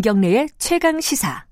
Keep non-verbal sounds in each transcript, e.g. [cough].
김경래의 최강 시사.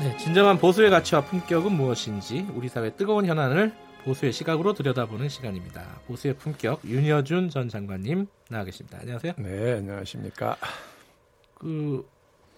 네, 진정한 보수의 가치와 품격은 무엇인지 우리 사회 뜨거운 현안을 보수의 시각으로 들여다보는 시간입니다. 보수의 품격 윤여준 전 장관님 나와 계십니다. 안녕하세요. 네, 안녕하십니까. 그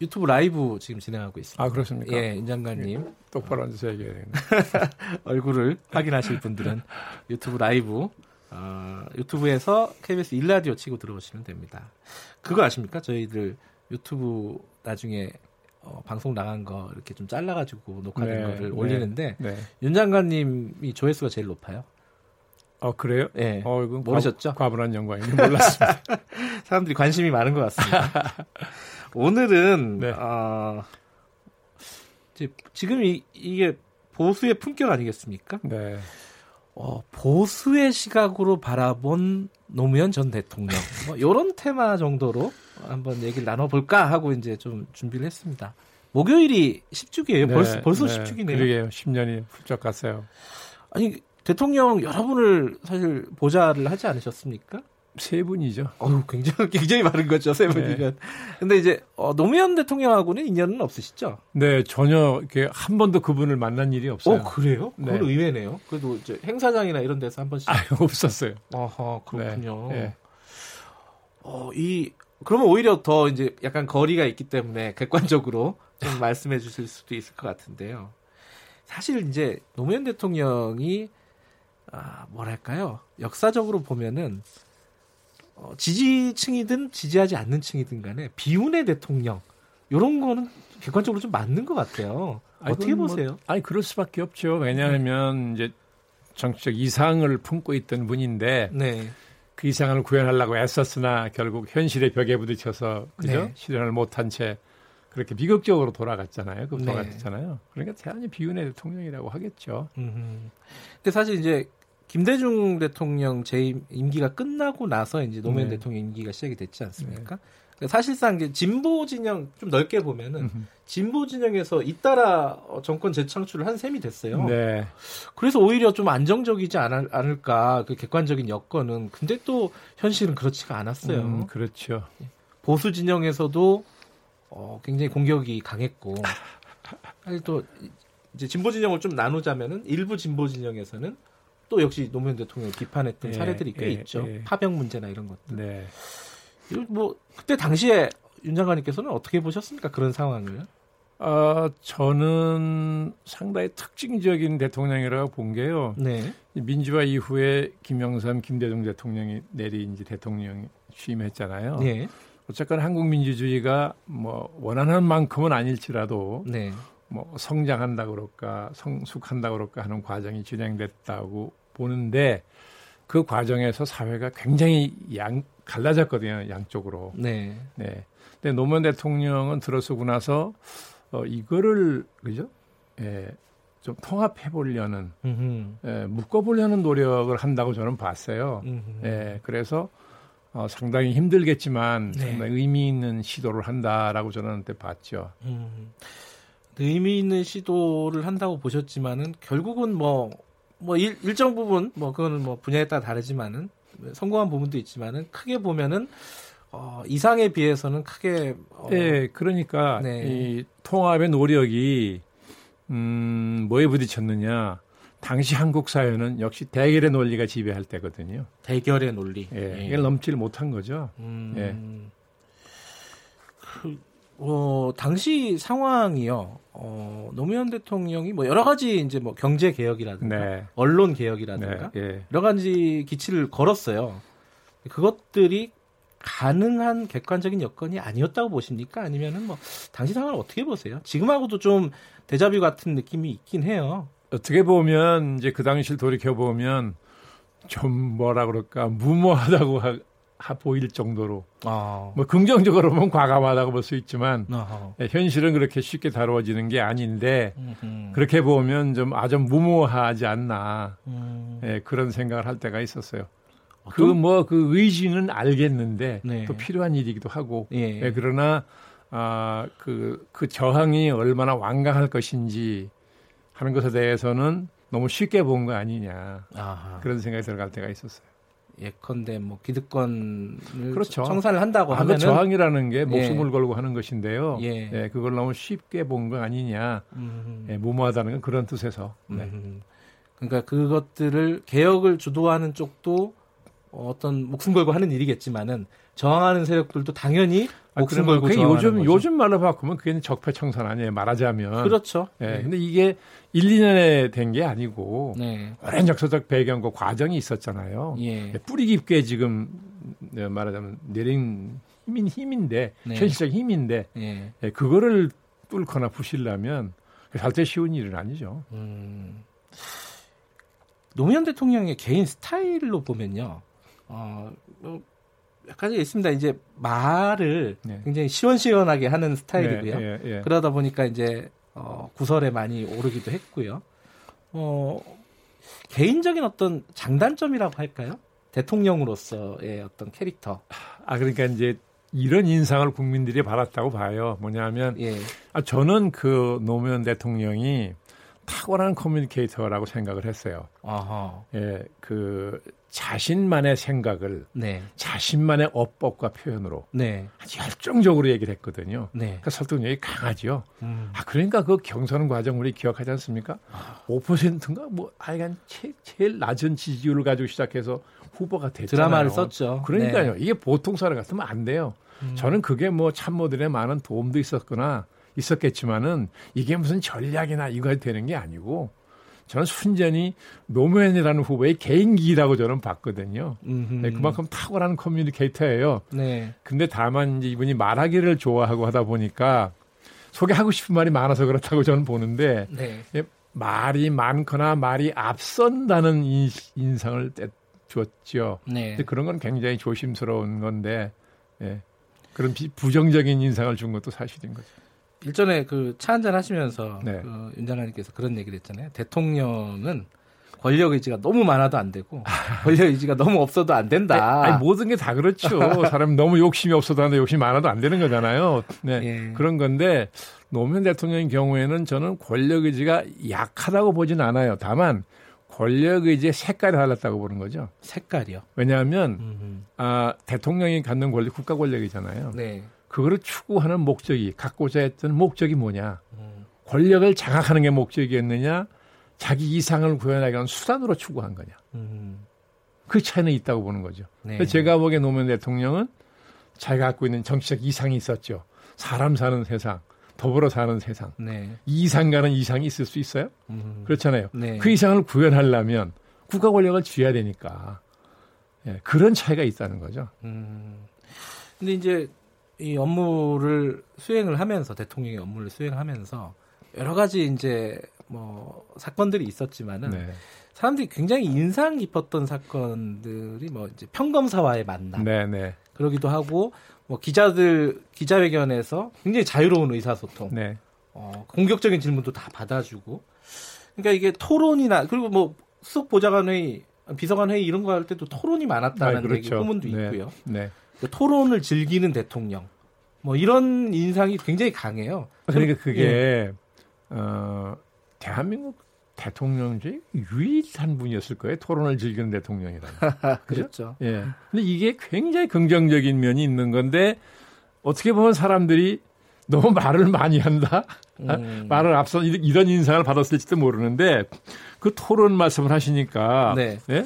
유튜브 라이브 지금 진행하고 있습니다. 아 그렇습니까? 예, 윤 장관님 예, 똑바로 앉아서 얘기해야 되겠네. [laughs] 얼굴을 확인하실 분들은 유튜브 라이브 어, 유튜브에서 KBS 일라디오 치고 들어오시면 됩니다. 그거 아십니까? 저희들 유튜브 나중에 어, 방송 나간 거 이렇게 좀 잘라가지고 녹화된 네, 거를 네, 올리는데 네. 윤 장관님이 조회수가 제일 높아요. 어 그래요? 예. 어 이건 모르셨죠? 과, 분한 영광인데 몰랐습니다. [laughs] 사람들이 관심이 많은 것 같습니다. [laughs] 오늘은 네. 어, 이제 지금 이, 이게 보수의 품격 아니겠습니까? 네. 어, 보수의 시각으로 바라본 노무현 전 대통령 뭐 이런 테마 정도로 한번 얘기를 나눠볼까 하고 이제 좀 준비를 했습니다. 목요일이 10주기예요. 네, 벌써 벌써 네. 10주기네요. 그러게요. 10년이 훌쩍 갔어요. 아니 대통령 여러분을 사실 보좌를 하지 않으셨습니까? 세 분이죠. 어우, 굉장히, 굉장히 많은 거죠, 세 분이면. 네. 근데 이제, 어, 노무현 대통령하고는 인연은 없으시죠? 네, 전혀 이렇게 한 번도 그분을 만난 일이 없어요. 어, 그래요? 그건 네. 의외네요. 그래도 이제 행사장이나 이런 데서 한 번씩. 아, 없었어요. 어허, 그렇군요. 네, 네. 어, 이, 그러면 오히려 더 이제 약간 거리가 있기 때문에 객관적으로 좀 [laughs] 말씀해 주실 수도 있을 것 같은데요. 사실 이제 노무현 대통령이, 아, 뭐랄까요. 역사적으로 보면은, 어, 지지층이든 지지하지 않는 층이든 간에 비운의 대통령, 요런 거는 객관적으로 좀 맞는 것 같아요. 아니, 어떻게 뭐- 보세요? 아니 그럴 수밖에 없죠. 왜냐하면 이제 정치적 이상을 품고 있던 분인데 네. 그 이상을 구현하려고 애썼으나 결국 현실의 벽에 부딪혀서 그죠 네. 실현을 못한 채 그렇게 비극적으로 돌아갔잖아요. 그 네. 돌아갔잖아요. 그러니까 대단히 비운의 대통령이라고 하겠죠. 음. 근데 사실 이제 김대중 대통령 재임 임기가 끝나고 나서 이제 노무현 네. 대통령 임기가 시작이 됐지 않습니까? 그러니까 사실상 이제 진보 진영 좀 넓게 보면은 음흠. 진보 진영에서 잇따라 어, 정권 재창출을 한 셈이 됐어요. 네. 그래서 오히려 좀 안정적이지 않을, 않을까 그 객관적인 여건은 근데 또 현실은 그렇지가 않았어요. 음, 그렇죠. 보수 진영에서도 어, 굉장히 공격이 강했고 [laughs] 사실 또 이제 진보 진영을 좀 나누자면은 일부 진보 진영에서는 또 역시 노무현 대통령을 비판했던 예, 사례들이 꽤 예, 있죠. 예. 파병 문제나 이런 것들. 네. 뭐 그때 당시에 윤 장관님께서는 어떻게 보셨습니까? 그런 상황을. 아, 저는 상당히 특징적인 대통령이라고 본 게요. 네. 민주화 이후에 김영삼, 김대중 대통령이 내리 이제 대통령 취임했잖아요. 네. 어쨌건 한국 민주주의가 뭐 원하는 만큼은 아닐지라도 네. 뭐 성장한다 그럴까 성숙한다 그럴까 하는 과정이 진행됐다고 보는데 그 과정에서 사회가 굉장히 양 갈라졌거든요 양쪽으로. 네. 네. 근데 노무현 대통령은 들어서고 나서 어 이거를 그죠? 예. 좀 통합해 보려는. 예, 묶어 보려는 노력을 한다고 저는 봤어요. 음흠. 예. 그래서 어, 상당히 힘들겠지만 네. 상당히 의미 있는 시도를 한다라고 저는 그때 봤죠. 음. 의미 있는 시도를 한다고 보셨지만은 결국은 뭐, 뭐 일, 일정 부분 뭐 그거는 뭐 분야에 따라 다르지만은 성공한 부분도 있지만은 크게 보면은 어, 이상에 비해서는 크게 어, 예, 그러니까 네. 이 통합의 노력이 음, 뭐에 부딪혔느냐? 당시 한국 사회는 역시 대결의 논리가 지배할 때거든요. 대결의 논리. 예, 이걸 넘지를 못한 거죠. 음, 예. 그, 어, 당시 상황이요. 어, 노무현 대통령이 뭐 여러 가지 이제 뭐 경제 개혁이라든가 네. 언론 네, 개혁이라든가 예. 여러 가지 기치를 걸었어요. 그것들이 가능한 객관적인 여건이 아니었다고 보십니까? 아니면은 뭐 당시 상황을 어떻게 보세요? 지금하고도 좀 데자뷰 같은 느낌이 있긴 해요. 어떻게 보면 이제 그 당시를 돌이켜 보면 좀 뭐라 그럴까 무모하다고 보일 정도로 아, 뭐 긍정적으로 보면 과감하다고 볼 수 있지만 어허. 예, 현실은 그렇게 쉽게 다루어지는 게 아닌데 음흠. 그렇게 보면 좀 아주 무모하지 않나 음, 예, 그런 생각을 할 때가 있었어요. 그뭐 그 의지는 알겠는데 네. 또 필요한 일이기도 하고 예. 예, 그러나 아그그 그 저항이 얼마나 완강할 것인지 하는 것에 대해서는 너무 쉽게 본 거 아니냐 아하. 그런 생각이 들어갈 때가 있었어요. 예컨대 뭐 기득권을 그렇죠. 청산을 한다고 아, 그 하면 은 저항이라는 게 목숨을 걸고 하는 것인데요. 예. 예, 그걸 너무 쉽게 본 거 아니냐. 음, 예, 무모하다는 건 그런 뜻에서. 네. 음. 그러니까 그것들을 개혁을 주도하는 쪽도 어떤 목숨 걸고 하는 일이겠지만은 저항하는 세력들도 당연히 아, 목숨 걸고 그게 요즘 거죠. 요즘 말로 바꾸면 그게 적폐 청산 아니에요. 말하자면. 그렇죠. 예. 네. 근데 이게 1, 2년에 된 게 아니고 네. 오랜 역사적 배경과 과정이 있었잖아요. 예. 예, 뿌리 깊게 지금 네, 말하자면 내린 힘인 힘인데 네. 현실적 힘인데 예. 예, 그거를 뚫거나 부실라면 절대 쉬운 일은 아니죠. 음. 노무현 대통령의 개인 스타일로 보면요. 어, 뭐 약간 있습니다. 이제 말을 네. 굉장히 시원시원하게 하는 스타일이고요. 예, 예, 예. 그러다 보니까 이제 어, 구설에 많이 오르기도 했고요. 어, 개인적인 어떤 장단점이라고 할까요? 대통령으로서의 어떤 캐릭터. 아 그러니까 이제 이런 인상을 국민들이 받았다고 봐요. 뭐냐면 예. 아, 저는 그 노무현 대통령이 탁월한 communicator라고 생각을 했어요. 아하. 예, 그 자신만의 생각을 네. 자신만의 어법과 표현으로 네. 아주 열정적으로 얘기를 했거든요. 네. 그러니까 설득력이 강하죠. 음. 아, 그러니까 그 경선 과정 우리 기억하지 않습니까? 5%인가 뭐 아이간 제일 낮은 지지율을 가지고 시작해서 후보가 됐잖아요. 드라마를 썼죠. 그러니까요. 네. 이게 보통 사람 같으면 안 돼요. 음. 저는 그게 뭐 참모들의 많은 도움도 있었거나 있었겠지만은 이게 무슨 전략이나 이거 되는 게 아니고 저는 순전히 노무현이라는 후보의 개인기라고 저는 봤거든요. 네, 그만큼 탁월한 커뮤니케이터예요. 네. 근데 다만 이제 이분이 말하기를 좋아하고 하다 보니까 소개하고 싶은 말이 많아서 그렇다고 저는 보는데 네. 예, 말이 많거나 말이 앞선다는 인, 인상을 떼- 줬죠. 네. 근데 그런 건 굉장히 조심스러운 건데 예. 그런 비- 부정적인 인상을 준 것도 사실인 거죠. 일전에 그 차 한잔 하시면서 네. 그 윤장관님께서 그런 얘기를 했잖아요. 대통령은 권력 의지가 너무 많아도 안 되고 권력 의지가 너무 없어도 안 된다. 아니, 모든 게 다 그렇죠. [laughs] 사람 너무 욕심이 없어도 하는데 욕심이 많아도 안 되는 거잖아요. 네. 예. 그런 건데 노무현 대통령의 경우에는 저는 권력 의지가 약하다고 보진 않아요. 다만 권력 의지의 색깔이 달랐다고 보는 거죠. 색깔이요. 왜냐하면 음. 아, 대통령이 갖는 권력 국가 권력이잖아요. 네. 그거를 추구하는 목적이 갖고자 했던 목적이 뭐냐? 음. 권력을 장악하는 게 목적이었느냐? 자기 이상을 구현하기 위한 수단으로 추구한 거냐? 음. 그 차이는 있다고 보는 거죠. 네. 제가 보기에 노무현 대통령은 자기가 갖고 있는 정치적 이상이 있었죠. 사람 사는 세상, 더불어 사는 세상. 네. 이 이상과는 이상이 있을 수 있어요? 음. 그렇잖아요. 네. 그 이상을 구현하려면 국가 권력을 쥐어야 되니까. 예, 그런 차이가 있다는 거죠. 음. 근데 이제 이 업무를 수행을 하면서 대통령의 업무를 수행하면서 여러 가지 이제 뭐 사건들이 있었지만은 네. 사람들이 굉장히 인상 깊었던 사건들이 뭐 이제 평검사와의 만남 네, 네, 그러기도 하고 뭐 기자들 기자회견에서 굉장히 자유로운 의사소통, 네. 어, 공격적인 질문도 다 받아주고, 그러니까 이게 토론이나 그리고 뭐 수석 보좌관 회의, 비서관 회의 이런 거 할 때도 토론이 많았다는 아, 그렇죠. 얘기 소문도 네. 있고요. 네. 그 토론을 즐기는 대통령, 뭐 이런 인상이 굉장히 강해요. 그러니까 그게 예. 어, 대한민국 대통령 중에 유일한 분이었을 거예요. 토론을 즐기는 대통령이라는. [laughs] 그죠? 그렇죠. 예. 근데 이게 굉장히 긍정적인 면이 있는 건데 어떻게 보면 사람들이 너무 말을 많이 한다. 음. 말을 앞서 이- 이런 인상을 받았을지도 모르는데 그 토론 말씀을 하시니까 네. 예?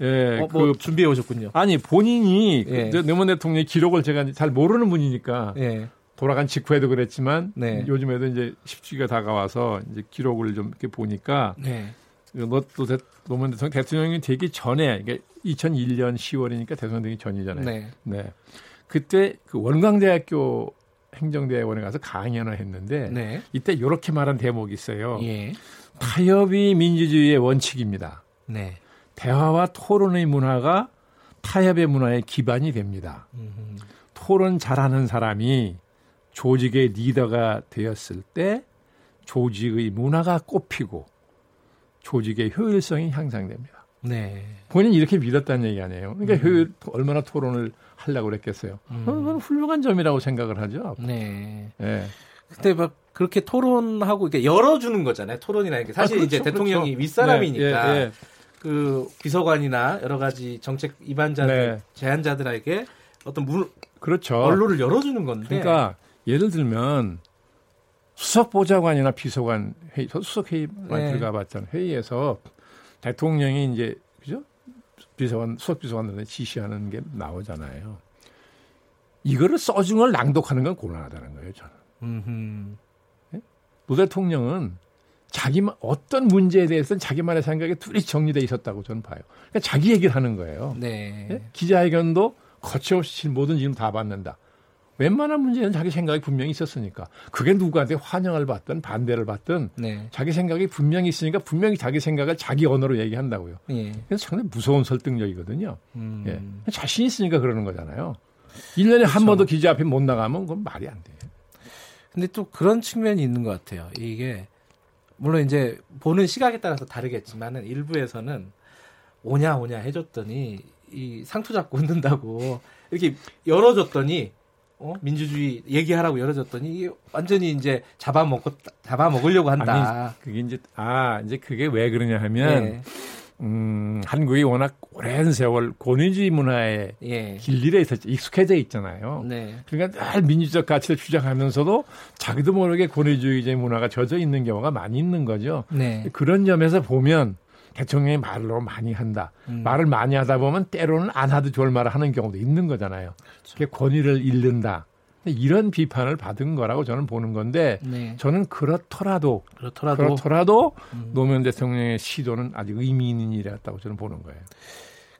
예. 어, 그뭐 준비해 오셨군요. 아니 본인이 예. 그 노무현 대통령의 기록을 제가 잘 모르는 분이니까 예. 돌아간 직후에도 그랬지만 네. 요즘에도 이제 10주기가 다가와서 이제 기록을 좀 이렇게 보니까 네. 너또 노무현 대통령 대통령이 되기 전에 이게 2001년 10월이니까 대통령 되기 전이잖아요. 네. 네. 그때 그 원광대학교 행정대학원에 가서 강연을 했는데 네. 이때 이렇게 말한 대목이 있어요. 예. 타협이 민주주의의 원칙입니다. 네. 대화와 토론의 문화가 타협의 문화의 기반이 됩니다. 음. 토론 잘하는 사람이 조직의 리더가 되었을 때 조직의 문화가 꼽히고 조직의 효율성이 향상됩니다. 네. 본인이 이렇게 믿었다는 얘기 아니에요. 그러니까 그 얼마나 토론을 하려고 그랬겠어요. 음. 그건 훌륭한 점이라고 생각을 하죠. 네. 예. 근데 막 그렇게 토론하고 이렇게 열어주는 거잖아요. 토론이라는 게 사실 아, 그렇죠, 이제 대통령이 그렇죠. 윗사람이니까 예, 예, 예. 그 비서관이나 여러 가지 정책 위반자들, 네. 제안자들에게 어떤 문, 그렇죠. 언로를 열어주는 건데. 그러니까 예를 들면 수석 보좌관이나 비서관 회의, 저 수석 회의만 네. 들어가봤잖아요. 회의에서 대통령이 이제 그죠 비서관 수석 비서관들한테 지시하는 게 나오잖아요. 이거를 써준 걸 낭독하는 건 곤란하다는 거예요. 저는 음흠. 노 대통령은 자기만 어떤 문제에 대해서는 자기만의 생각에 둘이 정리돼 있었다고 저는 봐요. 그러니까 자기 얘기를 하는 거예요. 네. 예? 기자회견도 거침없이 모든 질문 다 받는다. 웬만한 문제는 자기 생각이 분명히 있었으니까. 그게 누구한테 환영을 받든 반대를 받든 네. 자기 생각이 분명히 있으니까 분명히 자기 생각을 자기 언어로 얘기한다고요. 예. 그래서 상당히 무서운 설득력이거든요. 음. 예. 자신 있으니까 그러는 거잖아요. 1년에 한 그렇죠. 번도 기자 앞에 못 나가면 그건 말이 안 돼요. 근데 또 그런 측면이 있는 것 같아요. 이게 물론 이제 보는 시각에 따라서 다르겠지만은 일부에서는 오냐 오냐 해줬더니 이 상투 잡고 흔든다고 이렇게 열어줬더니 어? 민주주의 얘기하라고 열어줬더니 이게 완전히 이제 잡아먹고 잡아먹으려고 한다. 아니, 그게 이제, 아, 이제 그게 왜 그러냐 하면, 예. 음, 한국이 워낙 오랜 세월 권위주의 문화에 예. 길들여 있었죠. 익숙해져 있잖아요. 네. 그러니까 늘 민주적 가치를 주장하면서도 자기도 모르게 권위주의적 문화가 젖어 있는 경우가 많이 있는 거죠. 네. 그런 점에서 보면 대통령이 말로 많이 한다. 음. 말을 많이 하다 보면 때로는 안 하도 좋을 말을 하는 경우도 있는 거잖아요. 그렇죠. 그게 권위를 잃는다. 이런 비판을 받은 거라고 저는 보는 건데 네. 저는 그렇더라도 그렇더라도 그렇더라도 음. 노무현 대통령의 시도는 아직 의미 있는 일이었다고 저는 보는 거예요.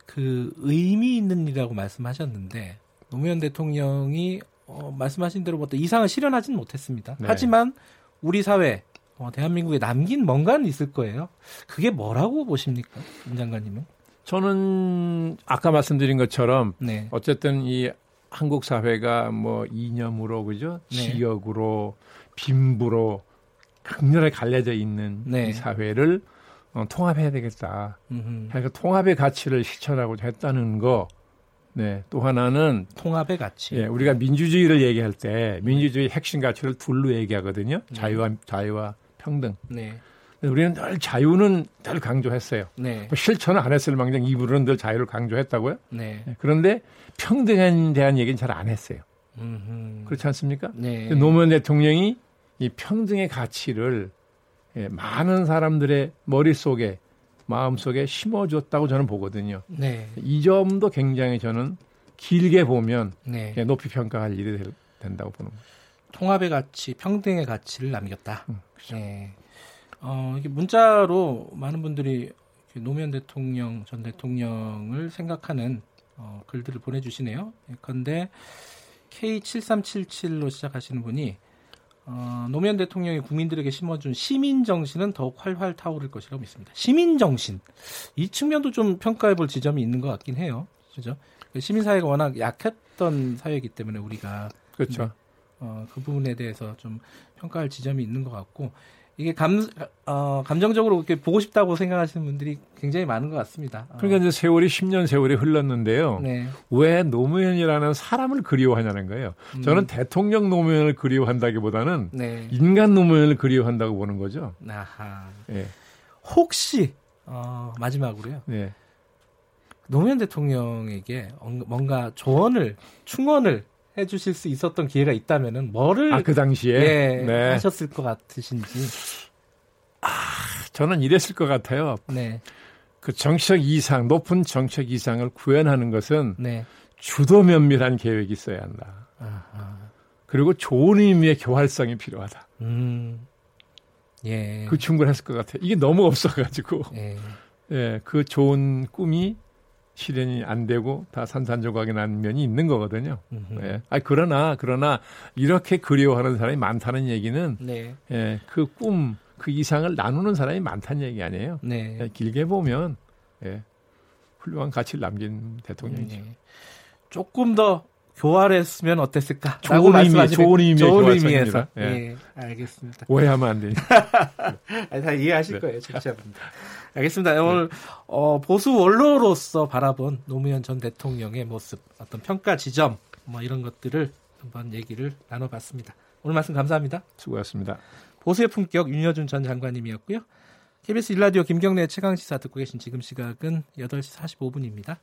그 의미 있는 일이라고 말씀하셨는데 노무현 대통령이 어, 말씀하신 대로 어떤 이상을 실현하지는 못했습니다. 네. 하지만 우리 사회 어, 대한민국에 남긴 뭔가는 있을 거예요. 그게 뭐라고 보십니까, 임 장관님은? 저는 아까 말씀드린 것처럼 네, 어쨌든 이 한국 사회가 뭐 이념으로 그죠 네. 지역으로 빈부로 강렬하게 갈려져 있는 네. 이 사회를 어, 통합해야 되겠다. 음흠. 그러니까 통합의 가치를 실천하고자 했다는 거. 네. 또 하나는 통합의 가치. 예, 우리가 민주주의를 얘기할 때 민주주의 핵심 가치를 둘로 얘기하거든요. 자유와 자유와 평등. 네, 우리는 늘 자유는 늘 강조했어요. 네, 뭐 실천은 안 했을 망정 입으로는 늘 자유를 강조했다고요. 네. 예, 그런데 평등에 대한 얘기는 잘 안 했어요. 음흠. 그렇지 않습니까? 네. 근데 노무현 대통령이 이 평등의 가치를 예, 많은 사람들의 머릿속에 마음속에 심어줬다고 저는 보거든요. 네, 이 점도 굉장히 저는 길게 보면 네. 예, 높이 평가할 일이 될- 된다고 보는 거예요. 통합의 가치, 평등의 가치를 남겼다. 음, 그렇죠. 네. 어, 이게 문자로 많은 분들이 노무현 대통령 전 대통령을 생각하는 어, 글들을 보내주시네요. 그런데 K7377로 시작하시는 분이 어, 노무현 대통령이 국민들에게 심어준 시민 정신은 더욱 활활 타오를 것이라고 믿습니다. 시민 정신 이 측면도 좀 평가해볼 지점이 있는 것 같긴 해요. 그죠? 시민 사회가 워낙 약했던 사회이기 때문에 우리가 그렇죠. 어, 그 부분에 대해서 좀 평가할 지점이 있는 것 같고 이게 감 어, 감정적으로 이렇게 보고 싶다고 생각하시는 분들이 굉장히 많은 것 같습니다. 어, 그러니까 이제 세월이 10년 세월이 흘렀는데요. 네, 왜 노무현이라는 사람을 그리워하냐는 거예요. 음. 저는 대통령 노무현을 그리워한다기보다는 네, 인간 노무현을 그리워한다고 보는 거죠. 아하. 예. 혹시 어, 마지막으로요 예. 노무현 대통령에게 엉- 뭔가 조언을 충원을 해주실 수 있었던 기회가 있다면은 뭐를 아, 그 당시에 예, 네. 하셨을 것 같으신지. 저는 이랬을 것 같아요. 네, 그 정책 이상, 높은 정책 이상을 구현하는 것은 네, 주도 면밀한 계획이 있어야 한다. 아하. 그리고 좋은 의미의 교활성이 필요하다. 음, 예, 그 충분했을 것 같아요. 이게 너무 없어가지고, 예, 예, 그 좋은 꿈이 실현이 안 되고 다 산산조각이 난 면이 있는 거거든요. 음흠. 예. 아 그러나 그러나 이렇게 그리워하는 사람이 많다는 얘기는 네, 예, 그 꿈, 그 이상을 나누는 사람이 많다는 얘기 아니에요. 네. 예, 길게 보면 예, 훌륭한 가치를 남긴 대통령이죠. 네. 조금 더 교활했으면 어땠을까? 좋은 의미, 좋은 의미의 좋은 의미에서. 예. 예, 알겠습니다. 오해하면 안 되니. [laughs] 아니, 다 이해하실 네. 거예요, 청취자분들. 알겠습니다. 오늘 어, 보수 원로로서 바라본 노무현 전 대통령의 모습, 어떤 평가 지점, 뭐 이런 것들을 한번 얘기를 나눠봤습니다. 오늘 말씀 감사합니다. 수고하셨습니다. 보수의 품격 윤여준 전 장관님이었고요. KBS 일라디오 김경래 최강 시사 듣고 계신 지금 시각은 8시 45분입니다.